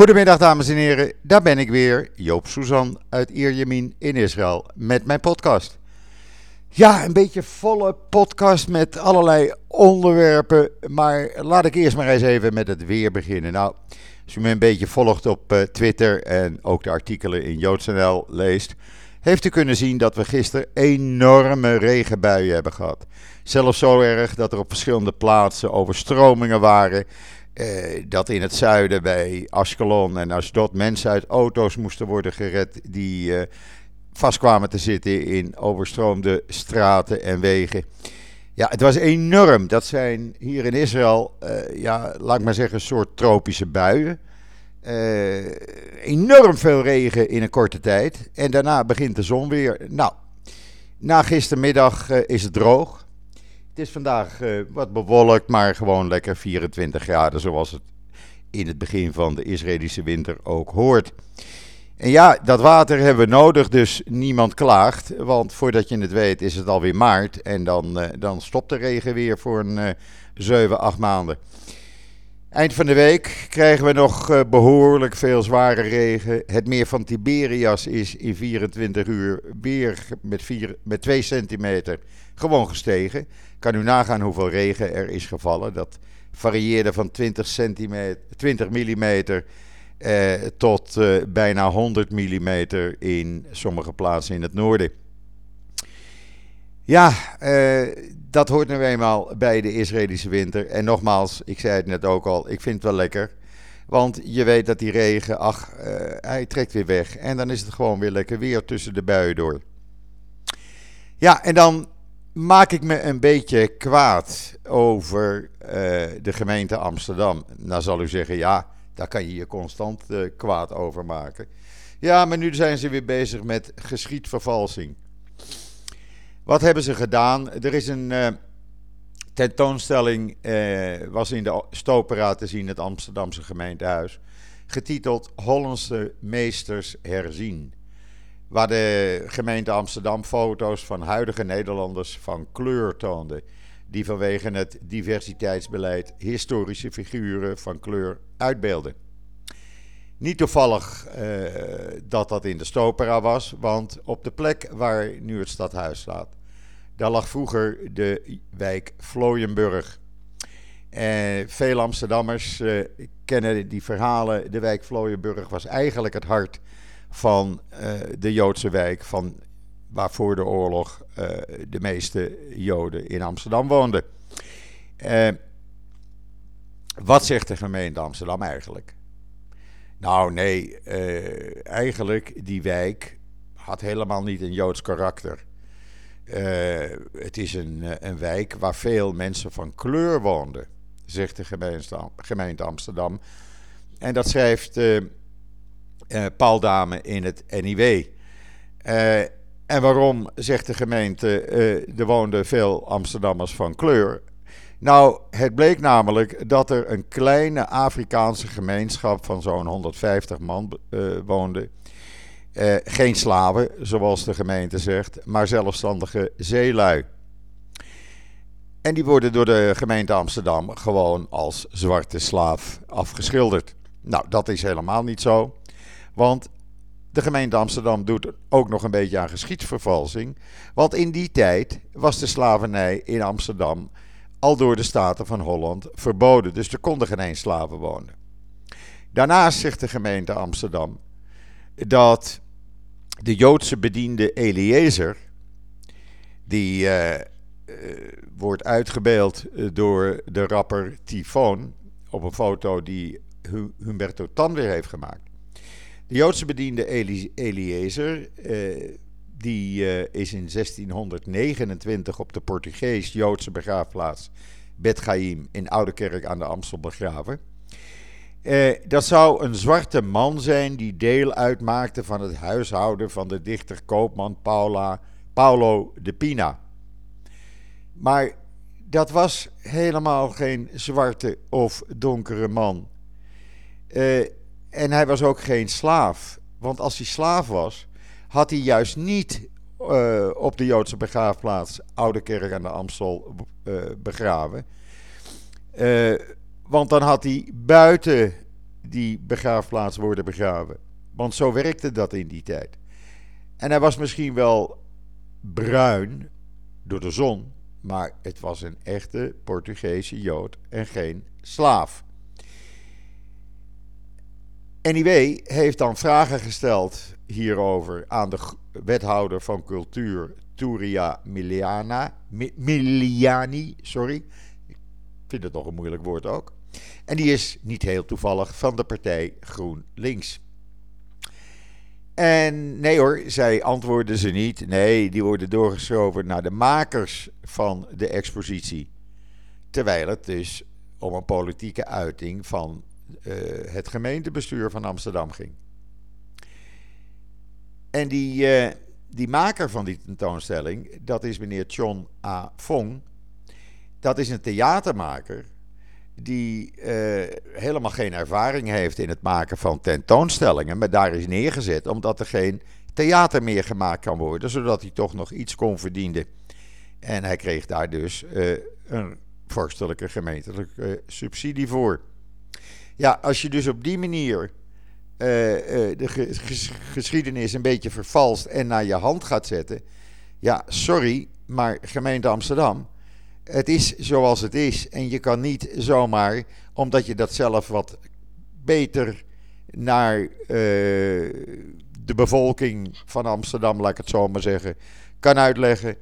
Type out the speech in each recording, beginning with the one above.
Goedemiddag dames en heren, daar ben ik weer, Joop Suzan uit Ierjemien in Israël met mijn podcast. Ja, een beetje volle podcast met allerlei onderwerpen, maar laat ik eerst maar eens even met het weer beginnen. Nou, als u me een beetje volgt op uh, Twitter en ook de artikelen in JoodsNL leest, heeft u kunnen zien dat we gisteren enorme regenbuien hebben gehad. Zelfs zo erg dat er op verschillende plaatsen overstromingen waren. Eh, dat in het zuiden bij Ashkelon en Ashdod mensen uit auto's moesten worden gered die uh, vast kwamen te zitten in overstroomde straten en wegen. Ja, het was enorm. Dat zijn hier in Israël, uh, ja, laat ik maar zeggen, een soort tropische buien. enorm veel regen in een korte tijd. En daarna begint de zon weer. Nou, na gistermiddag is het droog. Het is vandaag uh, wat bewolkt, maar gewoon lekker 24 graden, zoals het in het begin van de Israëlische winter ook hoort. En ja, dat water hebben we nodig, dus niemand klaagt. Want voordat je het weet is het alweer maart en dan, uh, dan stopt de regen weer voor een uh, 7, 8 maanden. Eind van de week krijgen we nog uh, behoorlijk veel zware regen. Het meer van Tiberias is in 24 uur weer met, 4, met 2 centimeter gewoon gestegen. Kan u nagaan hoeveel regen er is gevallen. Dat varieerde van 20, centimeter, 20 millimeter eh, tot eh, bijna 100 millimeter in sommige plaatsen in het noorden. Ja, eh, dat hoort nu eenmaal bij de Israëlische winter. En nogmaals, ik zei het net ook al, ik vind het wel lekker. Want je weet dat die regen, ach, uh, hij trekt weer weg. En dan is het gewoon weer lekker weer tussen de buien door. Ja, en dan maak ik me een beetje kwaad over uh, de gemeente Amsterdam. Nou zal u zeggen, ja, daar kan je je constant uh, kwaad over maken. Ja, maar nu zijn ze weer bezig met geschiedvervalsing. Wat hebben ze gedaan? Er is een uh, tentoonstelling, was in de Stopera te zien, het Amsterdamse gemeentehuis, getiteld Hollandse meesters herzien waar de gemeente Amsterdam foto's van huidige Nederlanders van kleur toonde, die vanwege het diversiteitsbeleid historische figuren van kleur uitbeelden. Niet toevallig uh, dat dat in de Stopera was, want op de plek waar nu het stadhuis staat, daar lag vroeger de wijk Vlooienburg. Uh, veel Amsterdammers uh, kennen die verhalen. De wijk Vlooienburg was eigenlijk het hart van uh, de Joodse wijk van waar voor de oorlog uh, de meeste Joden in Amsterdam woonden. Uh, wat zegt de gemeente Amsterdam eigenlijk? Nou, nee, eigenlijk die wijk had helemaal niet een Joods karakter. het is een, een wijk waar veel mensen van kleur woonden, zegt de gemeente, gemeente Amsterdam. En dat schrijft uh, Paul Dame in het NIW. Uh, en waarom, zegt de gemeente, uh, er woonden veel Amsterdammers van kleur. Nou, het bleek namelijk dat er een kleine Afrikaanse gemeenschap van zo'n 150 man woonde. geen slaven, zoals de gemeente zegt, maar zelfstandige zeelui. En die worden door de gemeente Amsterdam gewoon als zwarte slaaf afgeschilderd. Nou, dat is helemaal niet zo. Want de gemeente Amsterdam doet ook nog een beetje aan geschiedsvervalsing. Want in die tijd was de slavernij in Amsterdam al door de Staten van Holland verboden. Dus er konden geen slaven wonen. Daarnaast zegt de gemeente Amsterdam dat de Joodse bediende Eliezer, die uh, uh, wordt uitgebeeld door de rapper Tyfoon op een foto die Humberto Tan weer heeft gemaakt. De Joodse bediende Eli Eliezer, uh, die uh, is in 1629 op de Portugees-Joodse begraafplaats Bet Chaim in Oudekerk aan de Amstel begraven. Uh, dat zou een zwarte man zijn die deel uitmaakte van het huishouden van de dichter-koopman Paula, Paulo de Pina. Maar dat was helemaal geen zwarte of donkere man. Uh, en hij was ook geen slaaf. Want als hij slaaf was, had hij juist niet uh, op de Joodse begraafplaats Oude Kerk aan de Amstel uh, begraven. Uh, want dan had hij buiten die begraafplaats worden begraven. Want zo werkte dat in die tijd. En hij was misschien wel bruin door de zon, maar het was een echte Portugese Jood en geen slaaf. NIW heeft dan vragen gesteld hierover aan de wethouder van cultuur, Turia Miliana, Miliani, sorry. Ik vind het nog een moeilijk woord ook. En die is niet heel toevallig van de partij GroenLinks. En nee hoor, zij antwoorden ze niet. Nee, die worden doorgeschoven naar de makers van de expositie. Terwijl het dus om een politieke uiting van het gemeentebestuur van Amsterdam ging. En die, uh, die maker van die tentoonstelling, dat is meneer John A. Fong. Dat is een theatermaker die uh, helemaal geen ervaring heeft in het maken van tentoonstellingen, maar daar is neergezet omdat er geen theater meer gemaakt kan worden, zodat hij toch nog iets kon verdienen. En hij kreeg daar dus een vorstelijke gemeentelijke subsidie voor. Ja, als je dus op die manier uh, de geschiedenis een beetje vervalst en naar je hand gaat zetten. Ja, sorry, maar gemeente Amsterdam het is zoals het is. En je kan niet zomaar, omdat je dat zelf wat beter naar uh, de bevolking van Amsterdam, laat ik het zo maar zeggen, kan uitleggen.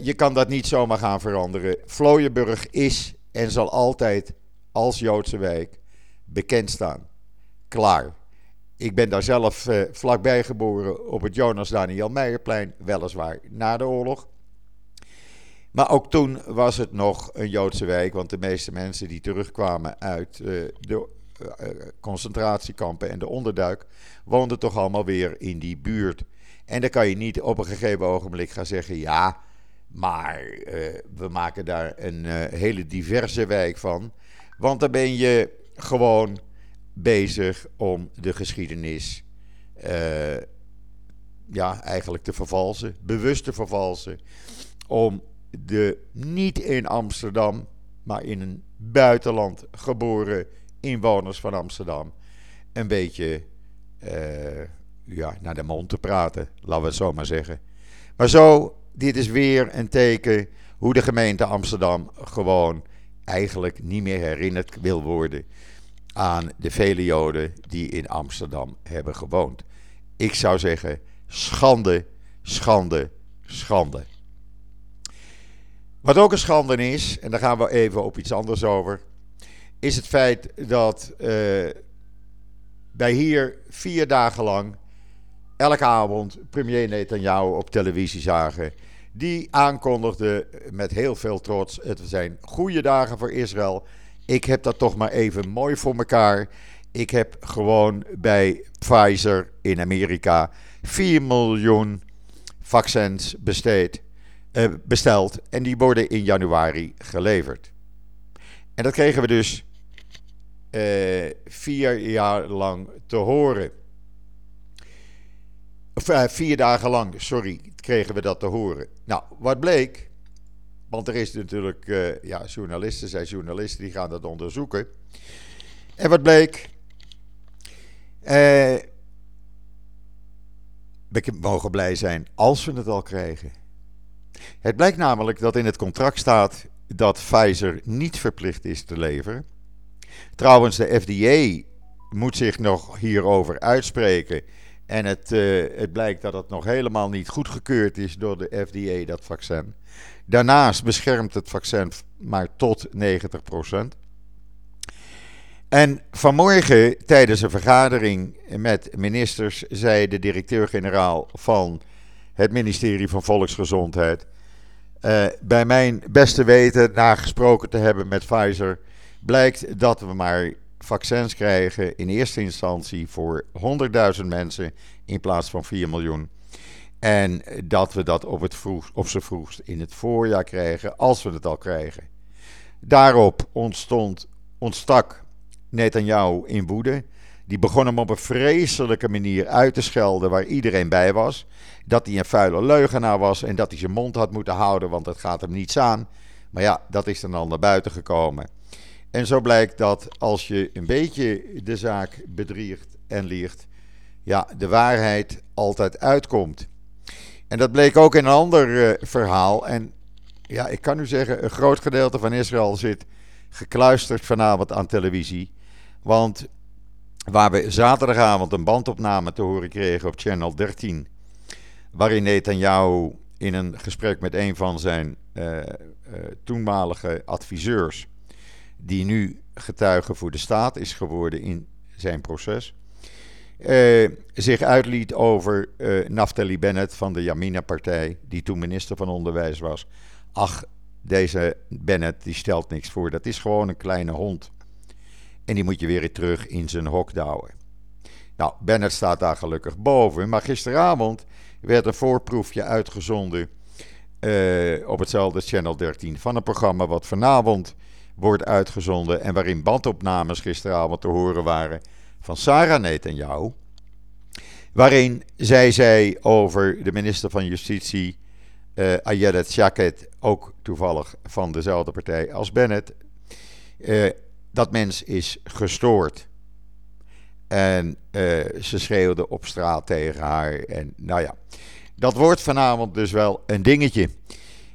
Je kan dat niet zomaar gaan veranderen. Vlooienburg is en zal altijd als Joodse wijk bekend staan. Klaar. Ik ben daar zelf uh, vlakbij geboren op het Jonas Daniel Meijerplein, weliswaar na de oorlog. Maar ook toen was het nog een Joodse wijk, want de meeste mensen die terugkwamen uit uh, de uh, concentratiekampen en de onderduik woonden toch allemaal weer in die buurt. En dan kan je niet op een gegeven ogenblik gaan zeggen: ja, maar uh, we maken daar een hele diverse wijk van. Want dan ben je gewoon bezig om de geschiedenis ja, eigenlijk te vervalsen, bewust te vervalsen. Om de niet in Amsterdam, maar in een buitenland geboren inwoners van Amsterdam een beetje uh, ja, naar de mond te praten, laten we het zo maar zeggen. Maar zo, dit is weer een teken hoe de gemeente Amsterdam gewoon eigenlijk niet meer herinnerd wil worden aan de vele Joden die in Amsterdam hebben gewoond. Ik zou zeggen, schande, schande, schande. Wat ook een schande is, en daar gaan we even op iets anders over, is het feit dat uh, wij hier vier dagen lang elke avond premier Netanyahu op televisie zagen. Die aankondigde met heel veel trots: het zijn goede dagen voor Israël. Ik heb dat toch maar even mooi voor mekaar. Ik heb gewoon bij Pfizer in Amerika 4 miljoen vaccins besteed. Eh, besteld en die worden in januari geleverd. En dat kregen we dus uh, vier jaar lang te horen. Uh, vier dagen lang, sorry, kregen we dat te horen. Nou, wat bleek, want er is natuurlijk, uh, ja, journalisten zijn journalisten, die gaan dat onderzoeken. En wat bleek? we mogen blij zijn als we het al krijgen. Het blijkt namelijk dat in het contract staat dat Pfizer niet verplicht is te leveren. Trouwens, de FDA moet zich nog hierover uitspreken. En het, uh, het blijkt dat het nog helemaal niet goedgekeurd is door de FDA, dat vaccin. Daarnaast beschermt het vaccin maar tot 90%. En vanmorgen tijdens een vergadering met ministers zei de directeur-generaal van het ministerie van Volksgezondheid. Uh, bij mijn beste weten, nagesproken te hebben met Pfizer, blijkt dat we maar vaccins krijgen in eerste instantie voor 100.000 mensen in plaats van 4 miljoen. En dat we dat op, het vroeg, op z'n vroegst in het voorjaar krijgen, als we het al krijgen. Daarop ontstond, ontstak Netanyahu in woede. Die begon hem op een vreselijke manier uit te schelden waar iedereen bij was. Dat hij een vuile leugenaar was en dat hij zijn mond had moeten houden, want het gaat hem niets aan. Maar ja, dat is dan al naar buiten gekomen. En zo blijkt dat als je een beetje de zaak bedriegt en liegt, ja, de waarheid altijd uitkomt. En dat bleek ook in een ander uh, verhaal. En ja, ik kan u zeggen, een groot gedeelte van Israël zit gekluisterd vanavond aan televisie. Want waar we zaterdagavond een bandopname te horen kregen op Channel 13, waarin Netanyahu in een gesprek met een van zijn uh, uh, toenmalige adviseurs, die nu getuige voor de staat is geworden in zijn proces, uh, zich uitliet over Naftali Bennett van de Yamina-partij, die toen minister van Onderwijs was. Ach, deze Bennett die stelt niks voor. Dat is gewoon een kleine hond. En die moet je weer terug in zijn hok douwen. Nou, Bennett staat daar gelukkig boven. Maar gisteravond werd een voorproefje uitgezonden uh, op hetzelfde Channel 13 van een programma wat vanavond wordt uitgezonden en waarin bandopnames gisteravond te horen waren van Sarah Netanyahu. Waarin zij zei over de minister van Justitie, uh, Ayelet Shaket, ook toevallig van dezelfde partij als Bennett, uh, dat mens is gestoord. En uh, ze schreeuwde op straat tegen haar. En nou ja, dat wordt vanavond dus wel een dingetje.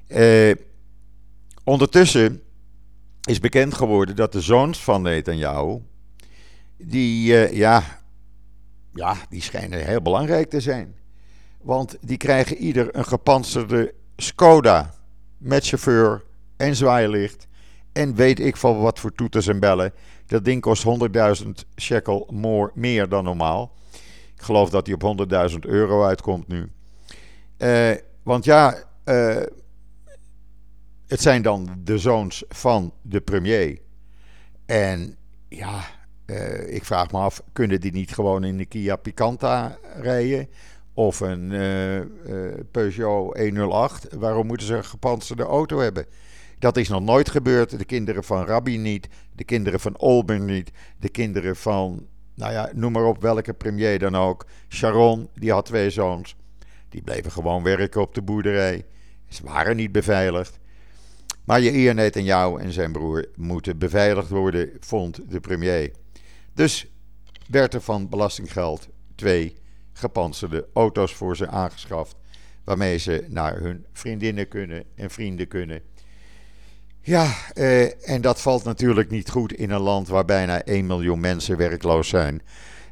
Uh, ondertussen is bekend geworden dat de zoons van Netanyahu, die, uh, ja, ja, die schijnen heel belangrijk te zijn. Want die krijgen ieder een gepantserde Skoda met chauffeur en zwaailicht en weet ik van wat voor toeters en bellen. Dat ding kost 100.000 shekel more, meer dan normaal. Ik geloof dat hij op 100.000 euro uitkomt nu. Uh, want ja, uh, het zijn dan de zoons van de premier. En ja, uh, ik vraag me af, kunnen die niet gewoon in de Kia Picanta rijden? Of een Peugeot 108? Waarom moeten ze een gepantserde auto hebben? Dat is nog nooit gebeurd. De kinderen van Rabbi niet, de kinderen van Olben niet, de kinderen van, nou ja, noem maar op welke premier dan ook. Sharon, die had twee zoons. Die bleven gewoon werken op de boerderij. Ze waren niet beveiligd. Maar je net en jou en zijn broer moeten beveiligd worden, vond de premier. Dus werd er van belastinggeld twee gepantserde auto's voor ze aangeschaft. Waarmee ze naar hun vriendinnen kunnen en vrienden kunnen. Ja, eh, en dat valt natuurlijk niet goed in een land waar bijna 1 miljoen mensen werkloos zijn.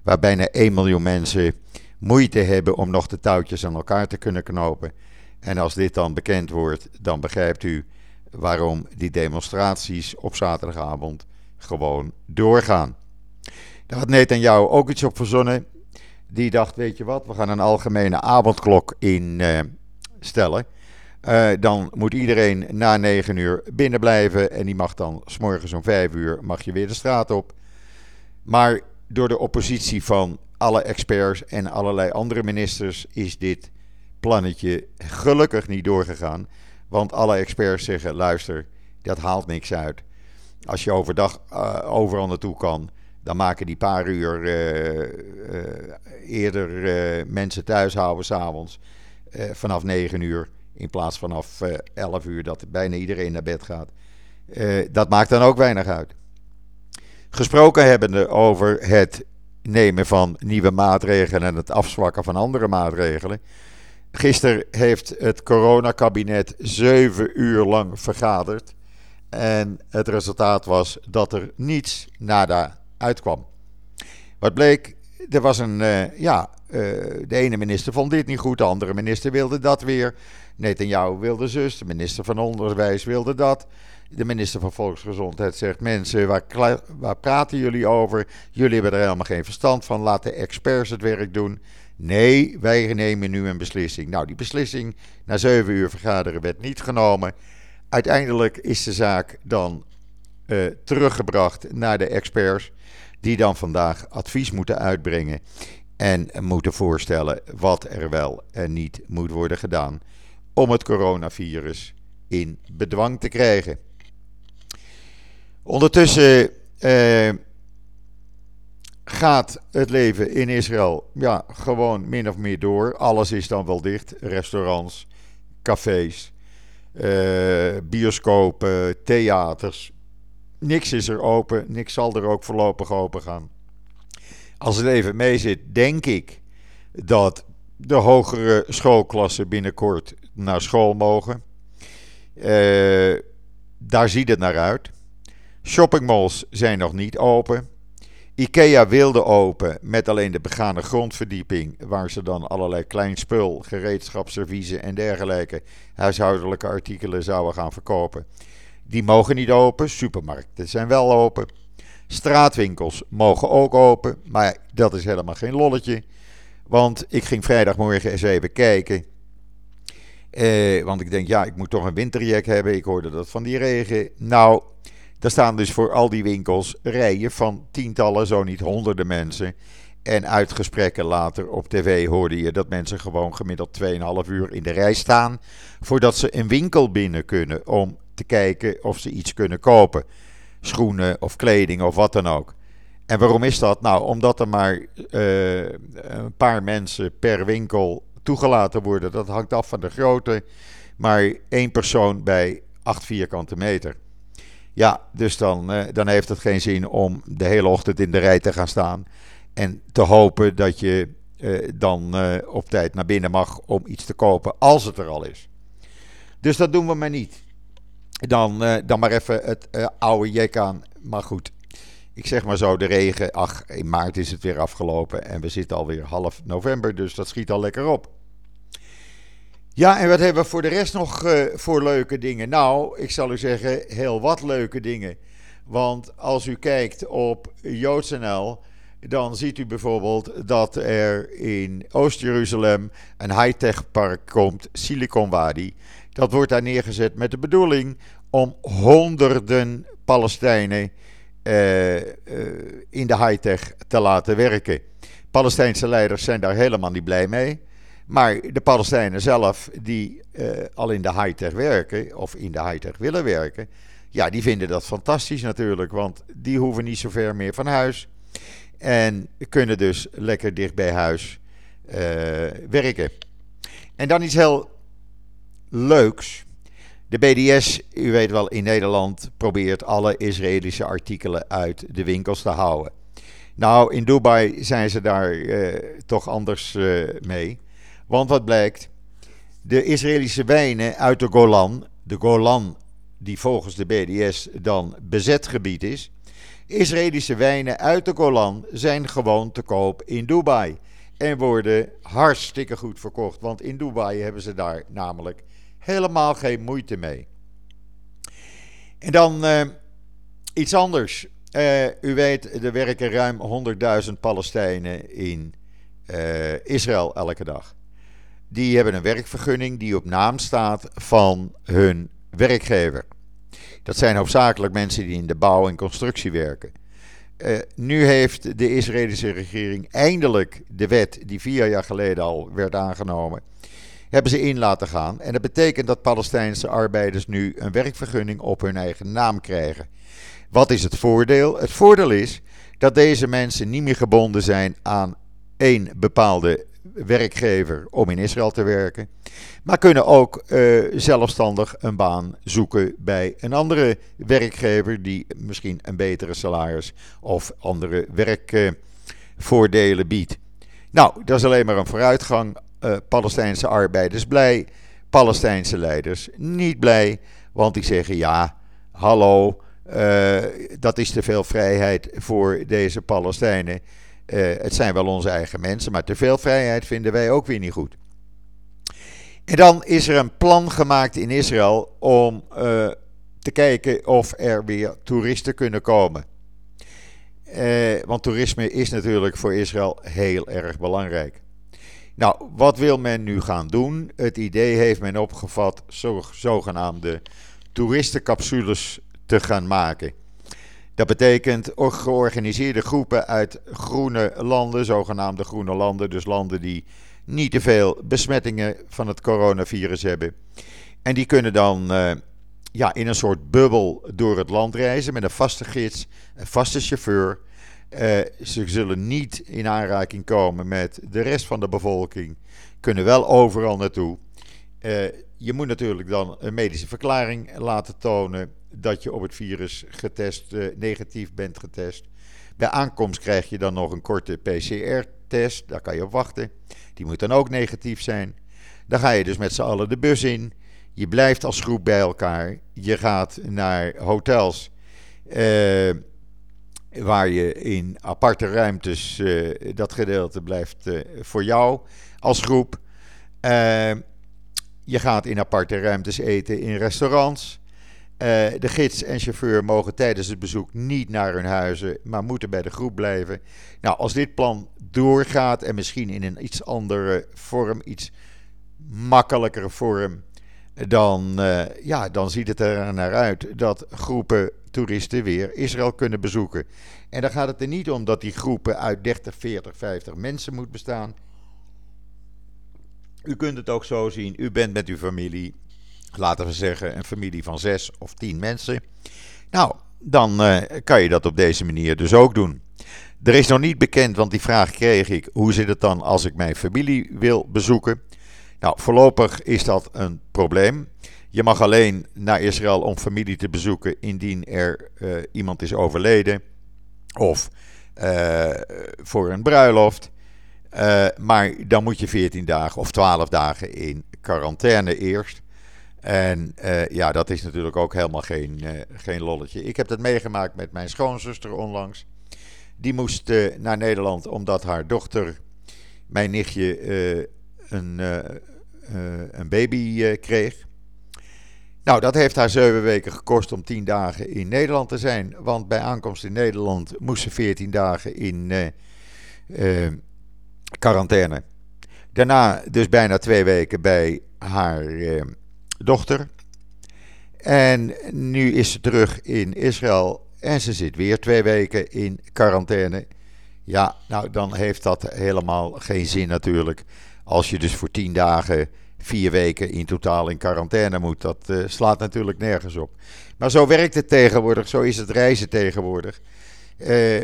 Waar bijna 1 miljoen mensen moeite hebben om nog de touwtjes aan elkaar te kunnen knopen. En als dit dan bekend wordt, dan begrijpt u waarom die demonstraties op zaterdagavond gewoon doorgaan. Daar had Netanyahu ook iets op verzonnen. Die dacht, weet je wat, we gaan een algemene avondklok instellen. Uh, uh, dan moet iedereen na 9 uur binnen blijven. En die mag dan s'morgens om 5 uur mag je weer de straat op. Maar door de oppositie van alle experts en allerlei andere ministers is dit plannetje gelukkig niet doorgegaan. Want alle experts zeggen: luister, dat haalt niks uit. Als je overdag uh, overal naartoe kan, dan maken die paar uur uh, eerder mensen thuis houden s'avonds. vanaf 9 uur in plaats vanaf 11 uur dat bijna iedereen naar bed gaat. dat maakt dan ook weinig uit. Gesproken hebbende over het nemen van nieuwe maatregelen en het afzwakken van andere maatregelen. Gisteren heeft het coronakabinet zeven uur lang vergaderd. En het resultaat was dat er niets nada uitkwam. Wat bleek, er was een, uh, ja, uh, de ene minister vond dit niet goed, de andere minister wilde dat weer. Netanyahu wilde zus, de minister van Onderwijs wilde dat. De minister van Volksgezondheid zegt: Mensen, waar, waar praten jullie over? Jullie hebben er helemaal geen verstand van. Laat de experts het werk doen. Nee, wij nemen nu een beslissing. Nou, die beslissing na zeven uur vergaderen werd niet genomen. Uiteindelijk is de zaak dan uh, teruggebracht naar de experts, die dan vandaag advies moeten uitbrengen en moeten voorstellen wat er wel en niet moet worden gedaan om het coronavirus in bedwang te krijgen. Ondertussen eh, gaat het leven in Israël ja, gewoon min of meer door. Alles is dan wel dicht. Restaurants, cafés, eh, bioscopen, theaters. niks is er open, niks zal er ook voorlopig open gaan. Als het even mee zit, denk ik dat de hogere schoolklassen binnenkort naar school mogen. Uh, daar ziet het naar uit. Shoppingmalls zijn nog niet open. IKEA wilde open met alleen de begane grondverdieping, waar ze dan allerlei klein spul, gereedschapsserviezen en dergelijke huishoudelijke artikelen zouden gaan verkopen. Die mogen niet open. Supermarkten zijn wel open. Straatwinkels mogen ook open, maar dat is helemaal geen lolletje. Want ik ging vrijdagmorgen eens even kijken. Eh, want ik denk, ja, ik moet toch een winterjack hebben. Ik hoorde dat van die regen. Nou, daar staan dus voor al die winkels rijen van tientallen, zo niet honderden mensen. En uit gesprekken later op tv hoorde je dat mensen gewoon gemiddeld 2,5 uur in de rij staan. voordat ze een winkel binnen kunnen om te kijken of ze iets kunnen kopen. Schoenen of kleding of wat dan ook. En waarom is dat? Nou, omdat er maar uh, een paar mensen per winkel toegelaten worden. Dat hangt af van de grootte. Maar één persoon bij 8 vierkante meter. Ja, dus dan, uh, dan heeft het geen zin om de hele ochtend in de rij te gaan staan. En te hopen dat je uh, dan op tijd naar binnen mag om iets te kopen, als het er al is. Dus dat doen we maar niet. Dan, dan maar even het oude jek aan. Maar goed, ik zeg maar zo, de regen. Ach, in maart is het weer afgelopen en we zitten alweer half november, dus dat schiet al lekker op. Ja, en wat hebben we voor de rest nog uh, voor leuke dingen? Nou, ik zal u zeggen, heel wat leuke dingen. Want als u kijkt op JoodsNL, dan ziet u bijvoorbeeld dat er in Oost-Jeruzalem een high-tech park komt, Silicon Wadi. Dat wordt daar neergezet met de bedoeling om honderden Palestijnen uh, uh, in de high-tech te laten werken. Palestijnse leiders zijn daar helemaal niet blij mee. Maar de Palestijnen zelf, die uh, al in de high-tech werken, of in de high-tech willen werken, ja, die vinden dat fantastisch natuurlijk, want die hoeven niet zo ver meer van huis. En kunnen dus lekker dicht bij huis uh, werken. En dan iets heel leuks. De BDS, u weet wel, in Nederland probeert alle Israëlische artikelen uit de winkels te houden. Nou, in Dubai zijn ze daar uh, toch anders mee. Want wat blijkt? De Israëlische wijnen uit de Golan, de Golan die volgens de BDS dan bezet gebied is. Israëlische wijnen uit de Golan zijn gewoon te koop in Dubai. En worden hartstikke goed verkocht. Want in Dubai hebben ze daar namelijk helemaal geen moeite mee. En dan uh, iets anders. Uh, u weet, er werken ruim 100.000 Palestijnen in uh, Israël elke dag die hebben een werkvergunning die op naam staat van hun werkgever. Dat zijn hoofdzakelijk mensen die in de bouw en constructie werken. Uh, nu heeft de Israëlische regering eindelijk de wet die vier jaar geleden al werd aangenomen, hebben ze in laten gaan. En dat betekent dat Palestijnse arbeiders nu een werkvergunning op hun eigen naam krijgen. Wat is het voordeel? Het voordeel is dat deze mensen niet meer gebonden zijn aan één bepaalde werkgever om in Israël te werken. Maar kunnen ook uh, zelfstandig een baan zoeken bij een andere werkgever die misschien een betere salaris of andere werkvoordelen biedt. Nou, dat is alleen maar een vooruitgang. Uh, Palestijnse arbeiders blij, Palestijnse leiders niet blij, want die zeggen ja, hallo, uh, dat is te veel vrijheid voor deze Palestijnen. Uh, het zijn wel onze eigen mensen, maar te veel vrijheid vinden wij ook weer niet goed. En dan is er een plan gemaakt in Israël om uh, te kijken of er weer toeristen kunnen komen. Uh, want toerisme is natuurlijk voor Israël heel erg belangrijk. Nou, wat wil men nu gaan doen? Het idee heeft men opgevat zo, zogenaamde toeristencapsules te gaan maken. Dat betekent georganiseerde groepen uit groene landen, zogenaamde groene landen, dus landen die niet te veel besmettingen van het coronavirus hebben. En die kunnen dan uh, ja, in een soort bubbel door het land reizen met een vaste gids, een vaste chauffeur. Uh, ze zullen niet in aanraking komen met de rest van de bevolking, kunnen wel overal naartoe. Uh, je moet natuurlijk dan een medische verklaring laten tonen dat je op het virus getest, uh, negatief bent getest. Bij aankomst krijg je dan nog een korte PCR-test. Daar kan je op wachten. Die moet dan ook negatief zijn. Dan ga je dus met z'n allen de bus in. Je blijft als groep bij elkaar. Je gaat naar hotels. Uh, waar je in aparte ruimtes. Uh, dat gedeelte blijft voor jou als groep. je gaat in aparte ruimtes eten in restaurants. De gids en chauffeur mogen tijdens het bezoek niet naar hun huizen, maar moeten bij de groep blijven. Nou, als dit plan doorgaat en misschien in een iets andere vorm, iets makkelijkere vorm, dan, uh, ja, dan ziet het er naar uit dat groepen toeristen weer Israël kunnen bezoeken. En dan gaat het er niet om dat die groepen uit 30, 40, 50 mensen moet bestaan. U kunt het ook zo zien. U bent met uw familie, laten we zeggen, een familie van 6 of 10 mensen. Nou, dan uh, kan je dat op deze manier dus ook doen. Er is nog niet bekend, want die vraag kreeg ik. Hoe zit het dan als ik mijn familie wil bezoeken? Nou, voorlopig is dat een probleem. Je mag alleen naar Israël om familie te bezoeken indien er uh, iemand is overleden of uh, voor een bruiloft. Maar dan moet je 14 dagen of 12 dagen in quarantaine eerst. En ja, dat is natuurlijk ook helemaal geen, geen lolletje. Ik heb dat meegemaakt met mijn schoonzuster onlangs. Die moest naar Nederland omdat haar dochter, mijn nichtje, een, een baby kreeg. Nou, dat heeft haar zeven weken gekost om tien dagen in Nederland te zijn. Want bij aankomst in Nederland moest ze veertien dagen in quarantaine. Daarna dus bijna twee weken bij haar dochter. En nu is ze terug in Israël en ze zit weer twee weken in quarantaine. Ja, nou dan heeft dat helemaal geen zin natuurlijk. Als je dus voor tien dagen vier weken in totaal in quarantaine moet. Dat uh, slaat natuurlijk nergens op. Maar zo werkt het tegenwoordig, zo is het reizen tegenwoordig. Uh,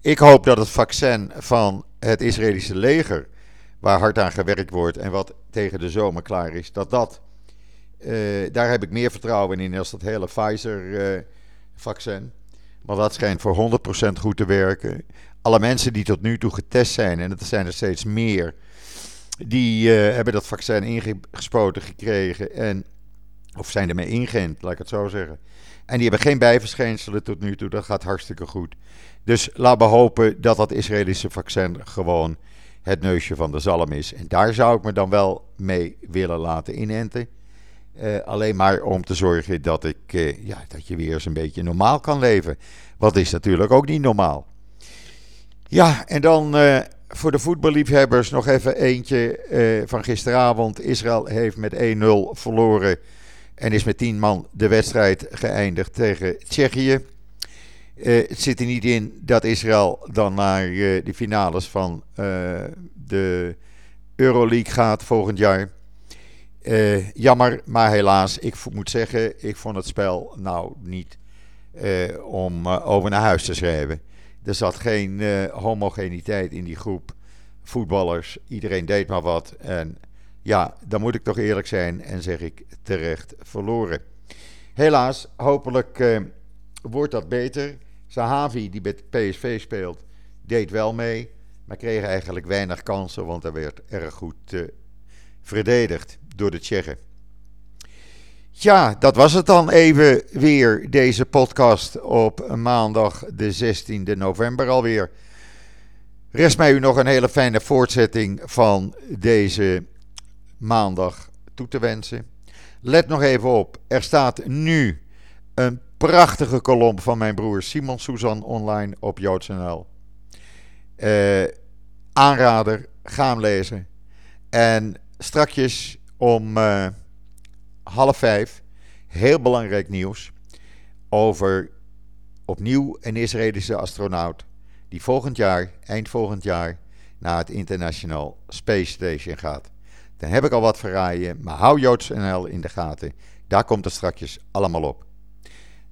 ik hoop dat het vaccin van het Israëlische leger, waar hard aan gewerkt wordt en wat tegen de zomer klaar is, dat dat, uh, daar heb ik meer vertrouwen in als dat hele Pfizer-vaccin. Want dat schijnt voor 100% goed te werken. Alle mensen die tot nu toe getest zijn, en dat zijn er steeds meer, die uh, hebben dat vaccin ingespoten gekregen. En, of zijn ermee ingeënt, laat ik het zo zeggen. En die hebben geen bijverschijnselen tot nu toe. Dat gaat hartstikke goed. Dus laten we hopen dat dat Israëlische vaccin gewoon het neusje van de zalm is. En daar zou ik me dan wel mee willen laten inenten. Uh, alleen maar om te zorgen dat, ik, uh, ja, dat je weer eens een beetje normaal kan leven. Wat is natuurlijk ook niet normaal. Ja, en dan uh, voor de voetballiefhebbers nog even eentje van gisteravond. Israël heeft met 1-0 verloren en is met 10 man de wedstrijd geëindigd tegen Tsjechië. Het zit er niet in dat Israël dan naar de finales van de Euroleague gaat volgend jaar. Jammer, maar helaas, ik moet zeggen, ik vond het spel nou niet om over naar huis te schrijven. Er zat geen homogeniteit in die groep voetballers. Iedereen deed maar wat. En ja, dan moet ik toch eerlijk zijn en zeg ik terecht verloren. Helaas, hopelijk wordt dat beter. Sahavi, die bij PSV speelt, deed wel mee. Maar kreeg eigenlijk weinig kansen, want hij werd erg goed verdedigd door de Tsjechen. Ja, dat was het dan even weer, deze podcast op maandag de 16e november alweer. Rest mij u nog een hele fijne voortzetting van deze maandag toe te wensen. Let nog even op, er staat nu een prachtige kolom van mijn broer Simon Suzan online op JoodsNL. Uh, aanrader, ga hem lezen. En strakjes om... Uh, half vijf heel belangrijk nieuws over opnieuw een Israëlische astronaut die volgend jaar, eind volgend jaar, naar het International Space Station gaat. Dan heb ik al wat verraaien, maar hou Joods NL in de gaten. Daar komt het strakjes allemaal op.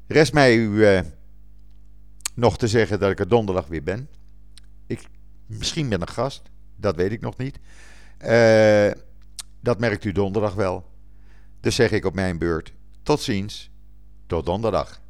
Rest mij u eh, nog te zeggen dat ik er donderdag weer ben. Ik, misschien ben een gast, dat weet ik nog niet. Uh, dat merkt u donderdag wel. Dus zeg ik op mijn beurt: tot ziens. Tot donderdag.